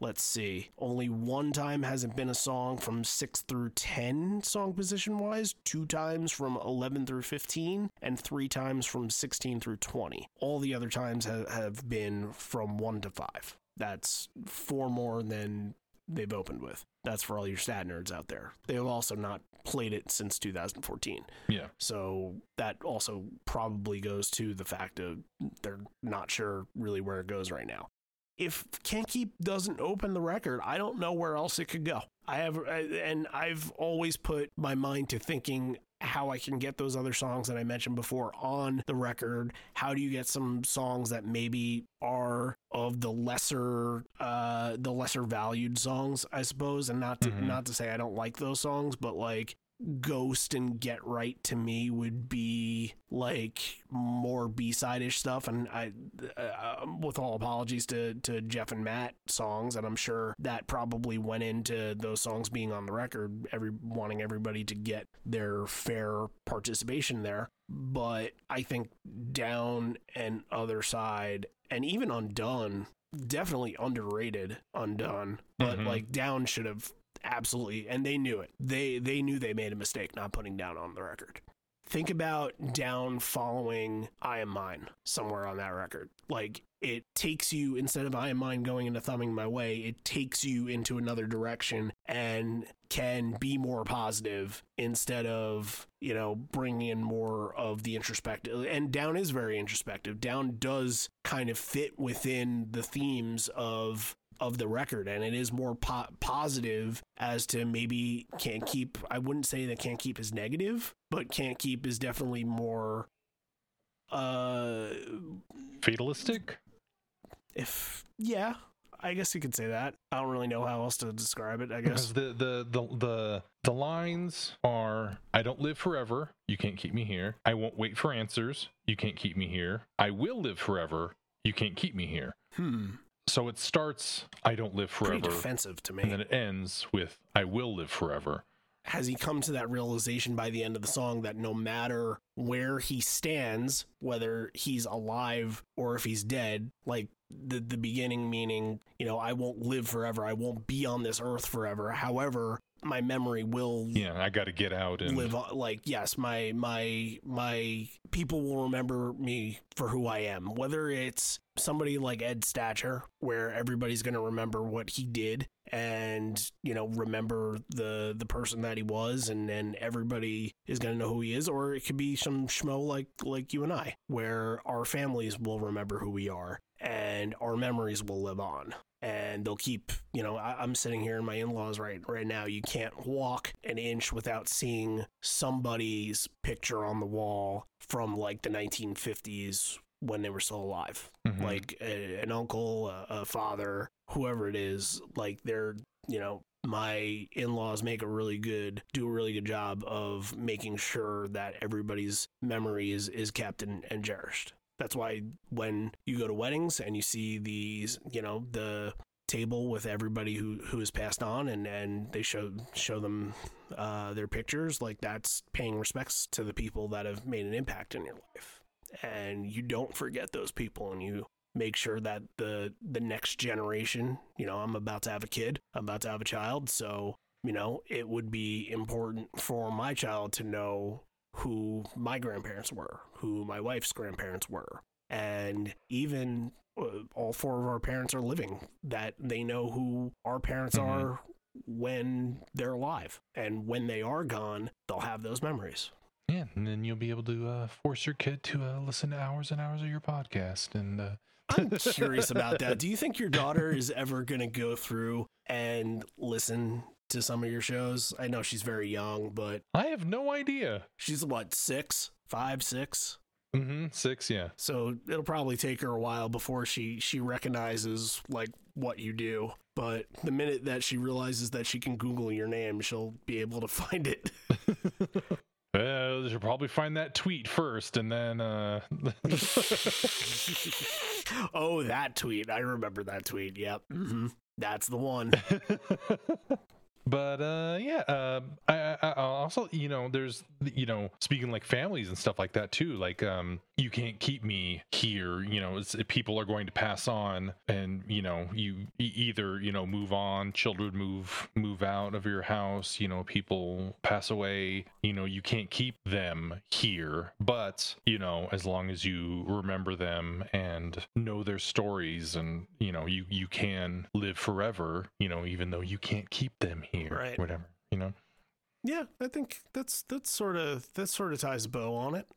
D: let's see only one time hasn't been a song from 6 through 10 song position wise two times from 11 through 15 and three times from 16 through 20 all the other times have, have been from 1 to 5 that's four more than they've opened with that's for all your stat nerds out there they've also not played it since 2014
C: yeah
D: so that also probably goes to the fact of they're not sure really where it goes right now. If Can't Keep doesn't open the record, I don't know where else it could go. I have, and I've always put my mind to thinking how I can get those other songs that I mentioned before on the record. How do you get some songs that maybe are of the lesser, uh, the lesser valued songs, I suppose, and not to
C: Mhm.
D: not to say I don't like those songs, but like Ghost and Get Right to me would be like more B-side ish stuff, and I, uh, with all apologies to to Jeff and Matt songs, and I'm sure that probably went into those songs being on the record, every wanting everybody to get their fair participation there. But I think Down and Other Side, and even Undone, definitely underrated. Undone, but
C: Mhm.
D: like Down should have absolutely. And they knew it. They they knew they made a mistake not putting down on the record. Think about down following i am mine somewhere on that record. Like it takes you instead of i am mine going into thumbing my way it takes you into another direction and can be more positive instead of you know bringing in more of the introspective. And down is very introspective. Down does kind of fit within the themes of of the record and it is more po- positive as to maybe can't keep i wouldn't say that can't keep is negative but can't keep is definitely more uh
C: fatalistic
D: if yeah, I guess you could say that. I don't really know how else to describe it. I guess.
C: The, the the the the lines are I don't live forever, you can't keep me here. I won't wait for answers, you can't keep me here. I will live forever, you can't keep me here.
D: Hmm.
C: So it starts I don't live
D: Pretty
C: forever
D: defensive to me.
C: and then it ends with I will live forever.
D: has he come to that realization by the end of the song that no matter where he stands, whether he's alive or if he's dead, like the the beginning meaning, you know, I won't live forever, I won't be on this earth forever. However, my memory will
C: Yeah, I got to get out and
D: live on like yes my my my people will remember me for who i am. Whether it's somebody like ed stacher where everybody's going to remember what he did and you know remember the the person that he was and then everybody is going to know who he is or it could be some schmo like like you and i where our families will remember who we are and our memories will live on and they'll keep you know I, i'm sitting here in my in-laws right right now. You can't walk an inch without seeing somebody's picture on the wall from like the 1950s when they were still alive.
C: Mhm.
D: like a, an uncle a, a father whoever it is like they're you know my in-laws make a really good do a really good job of making sure that everybody's memory is is kept and, and cherished that's why when you go to weddings and you see these you know the table with everybody who who has passed on and and they show show them uh their pictures like that's paying respects to the people that have made an impact in your life. And you don't forget those people and you make sure that the the next generation you know i'm about to have a kid i'm about to have a child. So you know it would be important for my child to know who my grandparents were who my wife's grandparents were and even uh, all four of our parents are living that they know who our parents
C: Mhm.
D: are when they're alive and when they are gone they'll have those memories
C: yeah, and then you'll be able to uh, force your kid to uh, listen to hours and hours of your podcast and uh,
D: I'm curious about that. Do you think your daughter is ever going to go through and listen to some of your shows? I know she's very young, but
C: I have no idea.
D: she's what, six, five, six?
C: Mm-hmm. Six, yeah.
D: So it'll probably take her a while before she she recognizes like what you do. But the minute that she realizes that she can Google your name, she'll be able to find it.
C: Well, she'll probably find that tweet first, and then uh,
D: oh, that tweet! I remember that tweet. Yep, hmm that's the one.
C: But uh, yeah, um, I, I, I also, you know, there's, you know, speaking like families and stuff like that too. Like, um, you can't keep me here. You know, it's, people are going to pass on, and you know, you either you know move on, children move move out of your house. You know, people pass away. You know, you can't keep them here, but you know, as long as you remember them and know their stories, and you know, you you can live forever. You know, even though you can't keep them here,
D: Right.
C: Whatever. You know.
D: Yeah, I think that's that's sort of that sort of ties a bow on it.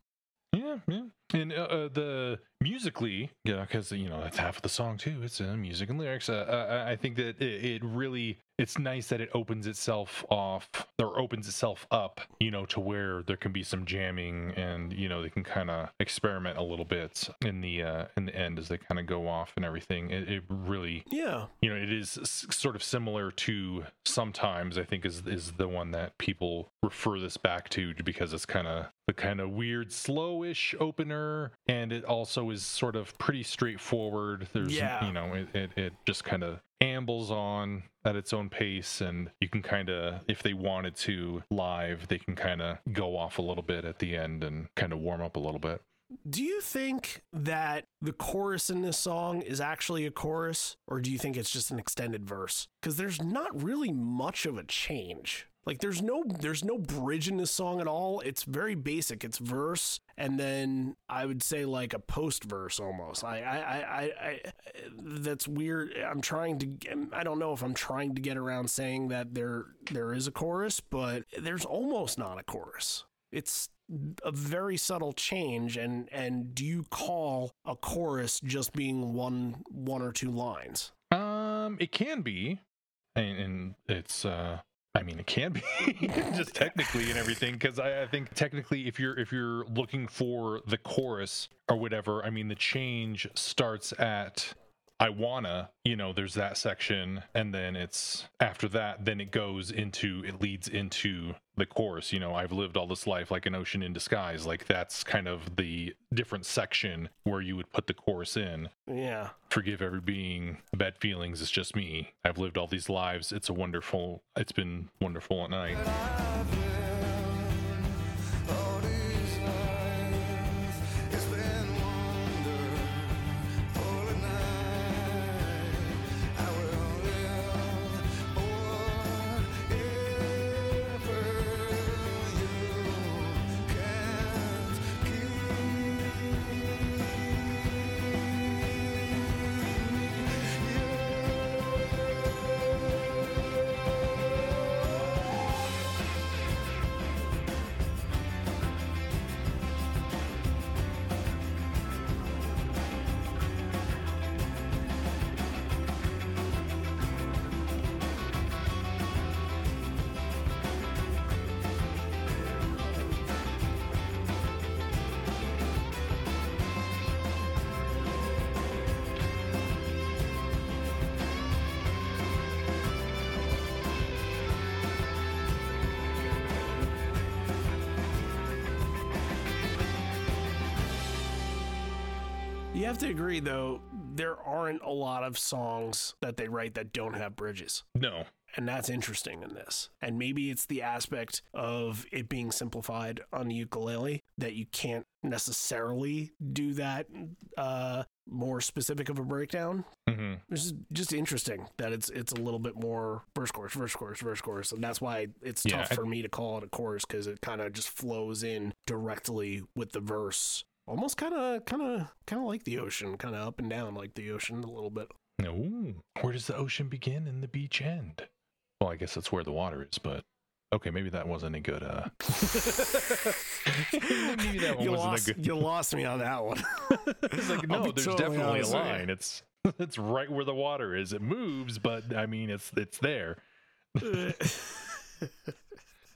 C: Yeah, yeah. And uh, uh, the musically, yeah, because you know that's half of the song too. It's uh, music and lyrics. Uh, uh, I think that it, it really, it's nice that it opens itself off or opens itself up, you know, to where there can be some jamming and you know they can kind of experiment a little bit in the uh, in the end as they kind of go off and everything. It, it really
D: Yeah,
C: you know it is s- sort of similar to sometimes i think is is the one that people refer this back to because it's kind of the kind of weird slowish opener and it also is sort of pretty straightforward there's
D: Yeah.
C: you know it, it, it just kind of ambles on at its own pace and you can kind of if they wanted to live they can kind of go off a little bit at the end and kind of warm up a little bit
D: Do you think that the chorus in this song is actually a chorus, or do you think it's just an extended verse? Because there's not really much of a change. Like there's no there's no bridge in this song at all. It's very basic. It's verse and then I would say like a post verse almost. I I, I I that's weird. I'm trying to I don't know if I'm trying to get around saying that there there is a chorus, but there's almost not a chorus. It's a very subtle change and and do you call a chorus just being one one or two lines
C: Um, it can be, and, and it's uh, I mean, it can be just technically and everything because I, I think technically, if you're if you're looking for the chorus or whatever, I mean, the change starts at I wanna, you know, there's that section, and then it's after that, then it goes into it leads into the chorus. You know, I've lived all this life like an ocean in disguise. Like that's kind of the different section where you would put the chorus in.
D: Yeah.
C: Forgive every being, bad feelings. It's just me. I've lived all these lives. It's a wonderful. It's been wonderful at night.
D: Have to agree, though, there aren't a lot of songs that they write that don't have bridges.
C: No,
D: And that's interesting in this. And maybe it's the aspect of it being simplified on the ukulele that you can't necessarily do that uh, more specific of a breakdown.
C: hmm
D: It's just, just interesting that it's it's a little bit more verse chorus, verse chorus, verse chorus, and that's why it's
C: Yeah,
D: tough
C: I-
D: for me to call it a chorus because it kind of just flows in directly with the verse, almost kind of, kind of, kind of like the ocean, kind of up and down like the ocean a little bit.
C: No. Where does the ocean begin and the beach end? Well, I guess that's where the water is, but okay, maybe that wasn't a good. uh Maybe that one
D: you
C: wasn't
D: lost,
C: a good.
D: you lost me on that one.
C: It's like no, there's
D: totally
C: definitely a
D: honest with you.
C: line. It's it's right where the water is. It moves, but I mean, it's it's there.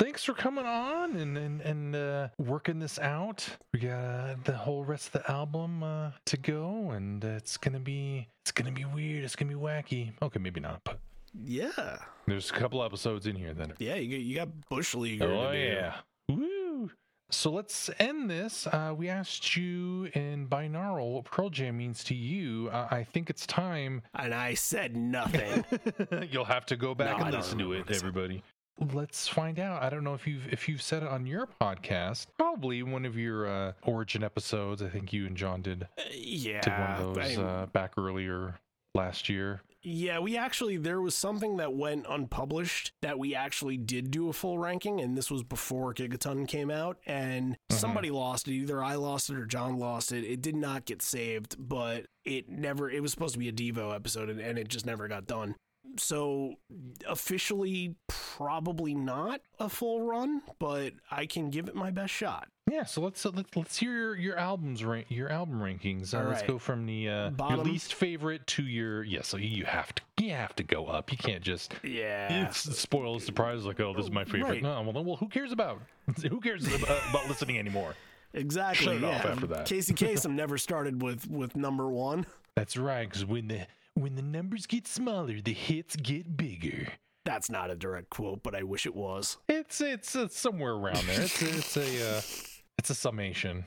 C: Thanks for coming on and and and uh, working this out. We got uh, the whole rest of the album uh, to go, and it's gonna be it's gonna be weird. It's gonna be wacky. Okay, maybe not, but
D: yeah,
C: there's a couple episodes in here then.
D: yeah, you got, you got bush league.
C: Oh yeah, woo! So let's end this. Uh, we asked you in binaural what Pearl Jam means to you. Uh, I think it's time
D: and I said nothing.
C: You'll have to go back
D: No,
C: and listen to it, everybody. Let's find out. I don't know if you've if you've said it on your podcast. Probably one of your uh, origin episodes. I think you and John did
D: yeah,
C: did one of those
D: I-
C: uh, back earlier last year.
D: Yeah, we actually there was something that went unpublished that we actually did do a full ranking, and this was before Gigaton came out, and
C: Mhm.
D: somebody lost it. Either I lost it or John lost it. It did not get saved, but it never. It was supposed to be a Devo episode, and, and it just never got done. So officially, probably not a full run, but I can give it my best shot.
C: Yeah, so let's uh, let's, let's hear your, your albums rank your album rankings. Uh, Let's go from the uh, your least favorite to your yeah. So you have to you have to go up. You can't just
D: Yeah.
C: spoil the surprise like oh this is my favorite.
D: Right.
C: No, well, then- well who cares about who cares about, about listening anymore?
D: Exactly.
C: Shut it
D: yeah.
C: off after that.
D: Casey Kasem never started with with number one.
C: That's right, because when the when the numbers get smaller, the hits get bigger.
D: That's not a direct quote, but I wish it was.
C: It's it's, it's somewhere around there. It's a, it's a uh, it's a summation.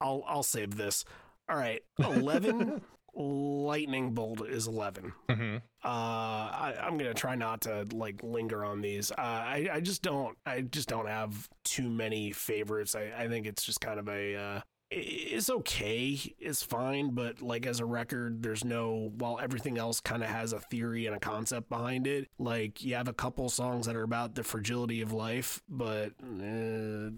D: I'll I'll save this. All right, eleven. lightning bolt is eleven.
C: hmm
D: Uh, I, I'm gonna try not to like linger on these. Uh, I I just don't. I just don't have too many favorites. I I think it's just kind of a. Uh, it's okay. It's fine, but like as a record, there's no. While everything else kind of has a theory and a concept behind it, like you have a couple songs that are about the fragility of life, but uh,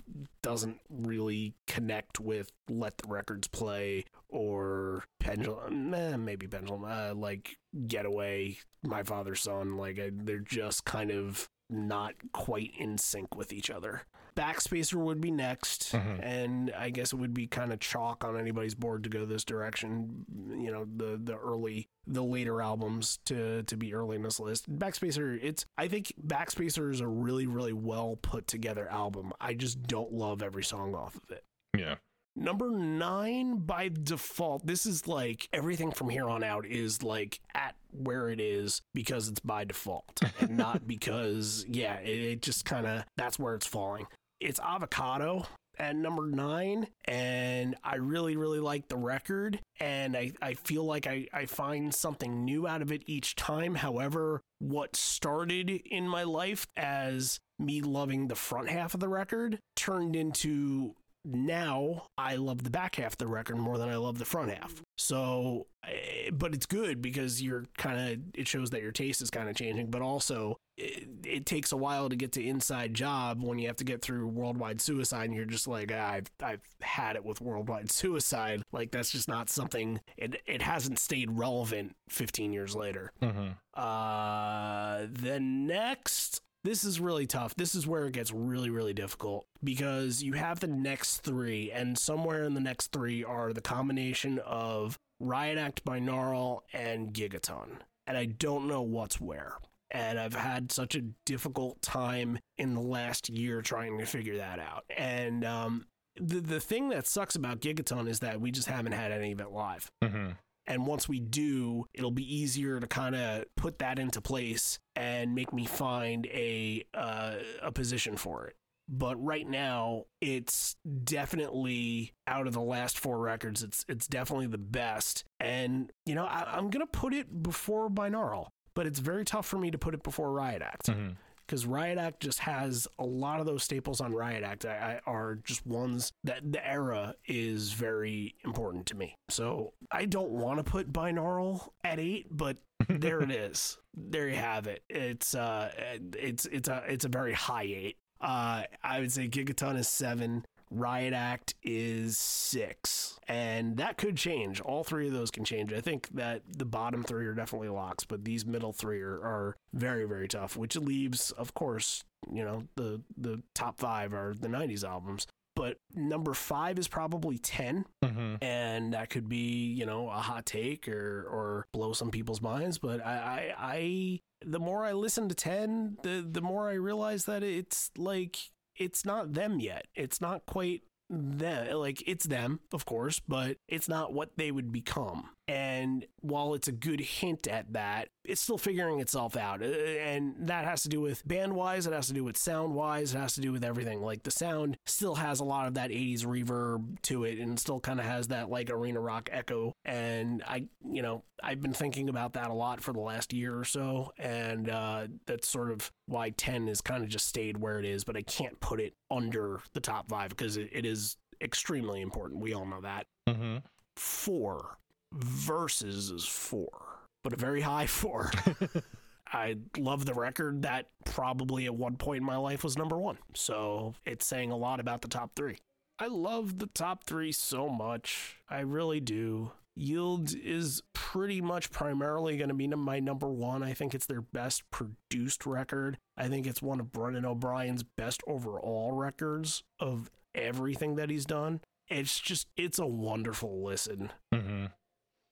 D: doesn't really connect with "Let the Records Play" or "Pendulum." Eh, maybe "Pendulum." Uh, like "Getaway," "My Father's Son." Like I, they're just kind of not quite in sync with each other. Backspacer would be next,
C: Mhm.
D: and I guess it would be kind of chalk on anybody's board to go this direction. You know, the the early, the later albums to to be early in this list. Backspacer, it's I think Backspacer is a really really well put together album. I just don't love every song off of it.
C: Yeah.
D: Number nine by default. This is like everything from here on out is like at where it is because it's by default and not because, yeah, it, it just kind of that's where it's falling. It's avocado at number nine, and I really, really like the record, and I, I feel like I, I find something new out of it each time. However, what started in my life as me loving the front half of the record turned into now I love the back half of the record more than I love the front half. So, eh, but it's good because you're kind of, it shows that your taste is kind of changing, but also it, it takes a while to get to Inside Job when you have to get through Worldwide Suicide and you're just like, ah, I've, I've had it with Worldwide Suicide. Like, that's just not something, it, it hasn't stayed relevant 15 years later.
C: Mm-hmm.
D: Uh, the next, this is really tough. This is where it gets really, really difficult because you have the next three, and somewhere in the next three are the combination of Riot Act Binaural and Gigaton. And I don't know what's where. And I've had such a difficult time in the last year trying to figure that out. And um, the, the thing that sucks about Gigaton is that we just haven't had any of it live.
C: Mm-hmm.
D: And once we do, it'll be easier to kind of put that into place and make me find a uh, a position for it. But right now, it's definitely out of the last four records. It's it's definitely the best. And you know, I, I'm gonna put it before Binaural, but it's very tough for me to put it before Riot Act
C: Mm-hmm.
D: Because Riot Act just has a lot of those staples on Riot Act I, I, are just ones that the era is very important to me. So I don't want to put binaural at eight, but there it is. There you have it. It's uh, it's it's a it's a very high eight. Uh, I would say Gigaton is seven. Riot Act is six, and that could change. All three of those can change. I think that the bottom three are definitely locks, but these middle three are, are very, very tough. Which leaves, of course, you know the the top five are the '90s albums, but number five is probably ten,
C: Mm-hmm.
D: and that could be you know a hot take or or blow some people's minds. But I I, I the more I listen to ten, the the more I realize that it's like it's not them yet. It's not quite them. Like it's them, of course, but it's not what they would become. And while it's a good hint at that, it's still figuring itself out. Uh, And that has to do with band wise, it has to do with sound wise, it has to do with everything. Like the sound still has a lot of that 80s reverb to it and still kind of has that like arena rock echo. And I, you know, I've been thinking about that a lot for the last year or so. And uh, that's sort of why 10 has kind of just stayed where it is, but I can't put it under the top five because it, it is extremely important. We all know that.
C: Mm-hmm.
D: Four versus is four, but a very high four. I love the record that probably at one point in my life was number one. So it's saying a lot about the top three. I love the top three so much. I really do. Yield is pretty much primarily going to be my number one. I think it's their best produced record. I think it's one of Brendan O'Brien's best overall records of everything that he's done. It's just, it's a wonderful listen.
C: Mm-hmm.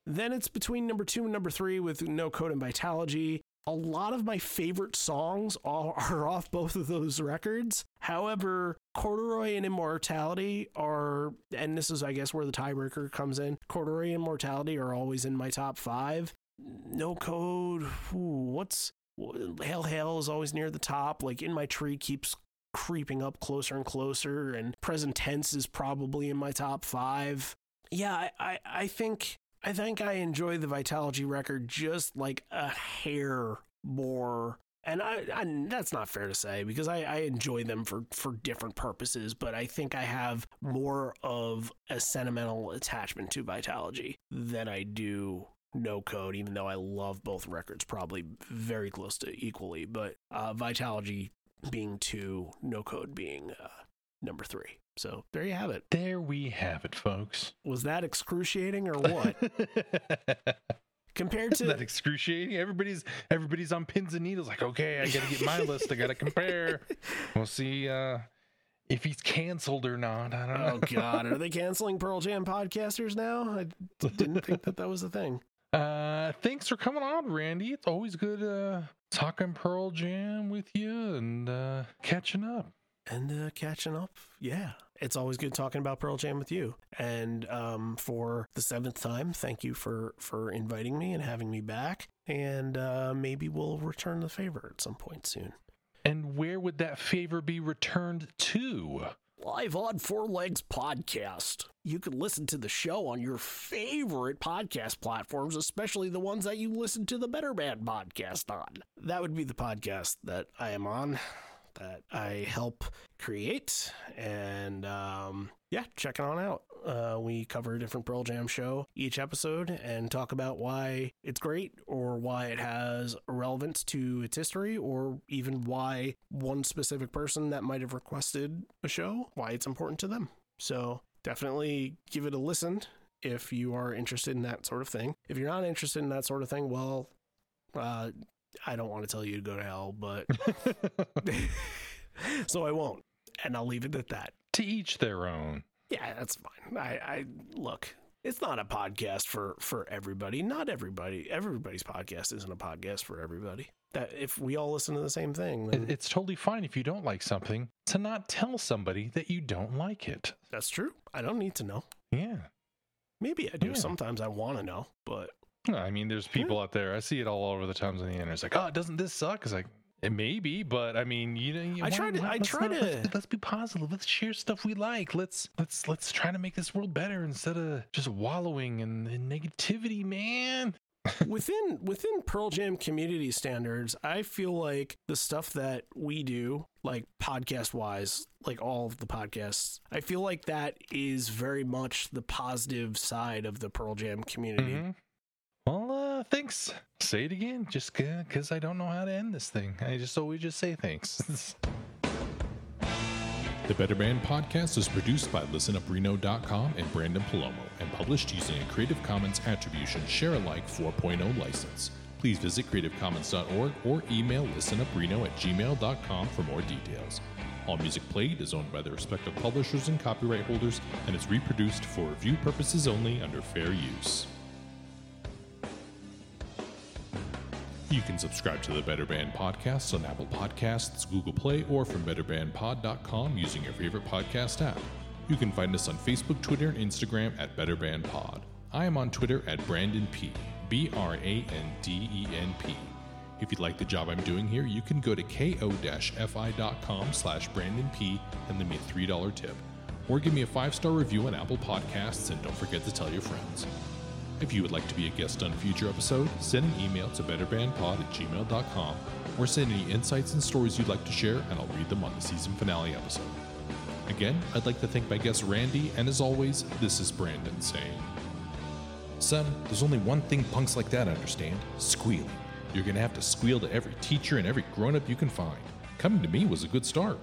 D: Then it's between number two and number three with No Code and Vitalogy. A lot of my favorite songs are, off both of those records. However, Corduroy and Immortality are, and this is, I guess, where the tiebreaker comes in. Corduroy and Immortality are always in my top five. No Code, ooh, what's Hail Hail is always near the top. Like In My Tree keeps creeping up closer and closer, and Present Tense is probably in my top five. Yeah, I, I, I think I think I enjoy the Vitalogy record just like a hair more. And I, I that's not fair to say because I, I enjoy them for, for different purposes, but I think I have more of a sentimental attachment to Vitalogy than I do No Code, even though I love both records probably very close to equally. But uh, Vitalogy being two, No Code being uh, number three. So there you have it.
C: There we have it, folks.
D: Was that excruciating or what? Compared
C: Isn't that excruciating? Everybody's everybody's on pins and needles. Like, okay, I gotta get my list. I gotta compare. We'll see uh, if he's canceled or not. I don't know.
D: oh god, are they canceling Pearl Jam podcasters now? I didn't think that that was a thing.
C: Uh, thanks for coming on, Randy. It's always good uh, talking Pearl Jam with you and uh, catching up.
D: And uh, catching up, yeah. It's always good talking about Pearl Jam with you. And um, for the seventh time, thank you for for inviting me and having me back. And uh, maybe we'll return the favor at some point soon.
G: And where would that favor be returned to?
D: Live on Four Legs Podcast. You can listen to the show on your favorite podcast platforms, especially the ones that you listen to the Better Band podcast on. That would be the podcast that I am on, that I help create. And um, yeah, check it on out. Uh, we cover a different Pearl Jam show each episode and talk about why it's great or why it has relevance to its history or even why one specific person that might have requested a show, why it's important to them. So definitely give it a listen if you are interested in that sort of thing. If you're not interested in that sort of thing, well, uh, I don't want to tell you to go to hell, but so I won't. And I'll leave it at that.
G: to each their own.
D: Yeah, that's fine. I, I look. It's not a podcast for for everybody. Not everybody. Everybody's podcast isn't a podcast for everybody. That if we all listen to the same thing, then
G: It's totally fine if you don't like something to not tell somebody that you don't like it.
D: that's true. I don't need to know.
G: Yeah.
D: Maybe I do.
G: Yeah.
D: Sometimes I want to know, but
G: I mean, there's people out there. I see it all over the times on the internet. It's like, oh, doesn't this suck? It's like, it may be, but I mean, you know, you-
D: I try to- I
G: let's
D: try
G: not-
D: to-
G: Let's, let's be positive. Let's share stuff we like. Let's let's let's try to make this world better instead of just wallowing in, in negativity, man.
D: within within Pearl Jam community standards, I feel like the stuff that we do, like podcast wise, like all of the podcasts, I feel like that is very much the positive side of the Pearl Jam community.
G: Mhm. Uh, thanks. Say it again, just because I don't know how to end this thing. I just always just say thanks.
C: The Better Band podcast is produced by listenupreno.com and Branden Palomo and published using a Creative Commons Attribution Share Alike 4.0 license. Please visit creativecommons.org or email listenupreno at gmail.com for more details. All music played is owned by the respective publishers and copyright holders and is reproduced for review purposes only under fair use. You can subscribe to the Better Band podcast on Apple Podcasts, Google Play, or from betterbandpod.com using your favorite podcast app. You can find us on Facebook, Twitter, and Instagram at Better Band Pod. I am on Twitter at Branden P. B R A N D E N P. If you'd like the job I'm doing here, you can go to ko-fi.com slash Branden P and leave me a $3 tip. Or give me a five-star review on Apple Podcasts and don't forget to tell your friends. If you would like to be a guest on a future episode, send an email to betterbandpod at gmail.com or send any insights and stories you'd like to share, and I'll read them on the season finale episode. Again, I'd like to thank my guest Randy, and as always, this is Branden saying, Son, there's only one thing punks like that understand squealing. You're gonna have to squeal to every teacher and every grown up you can find. Coming to me was a good start.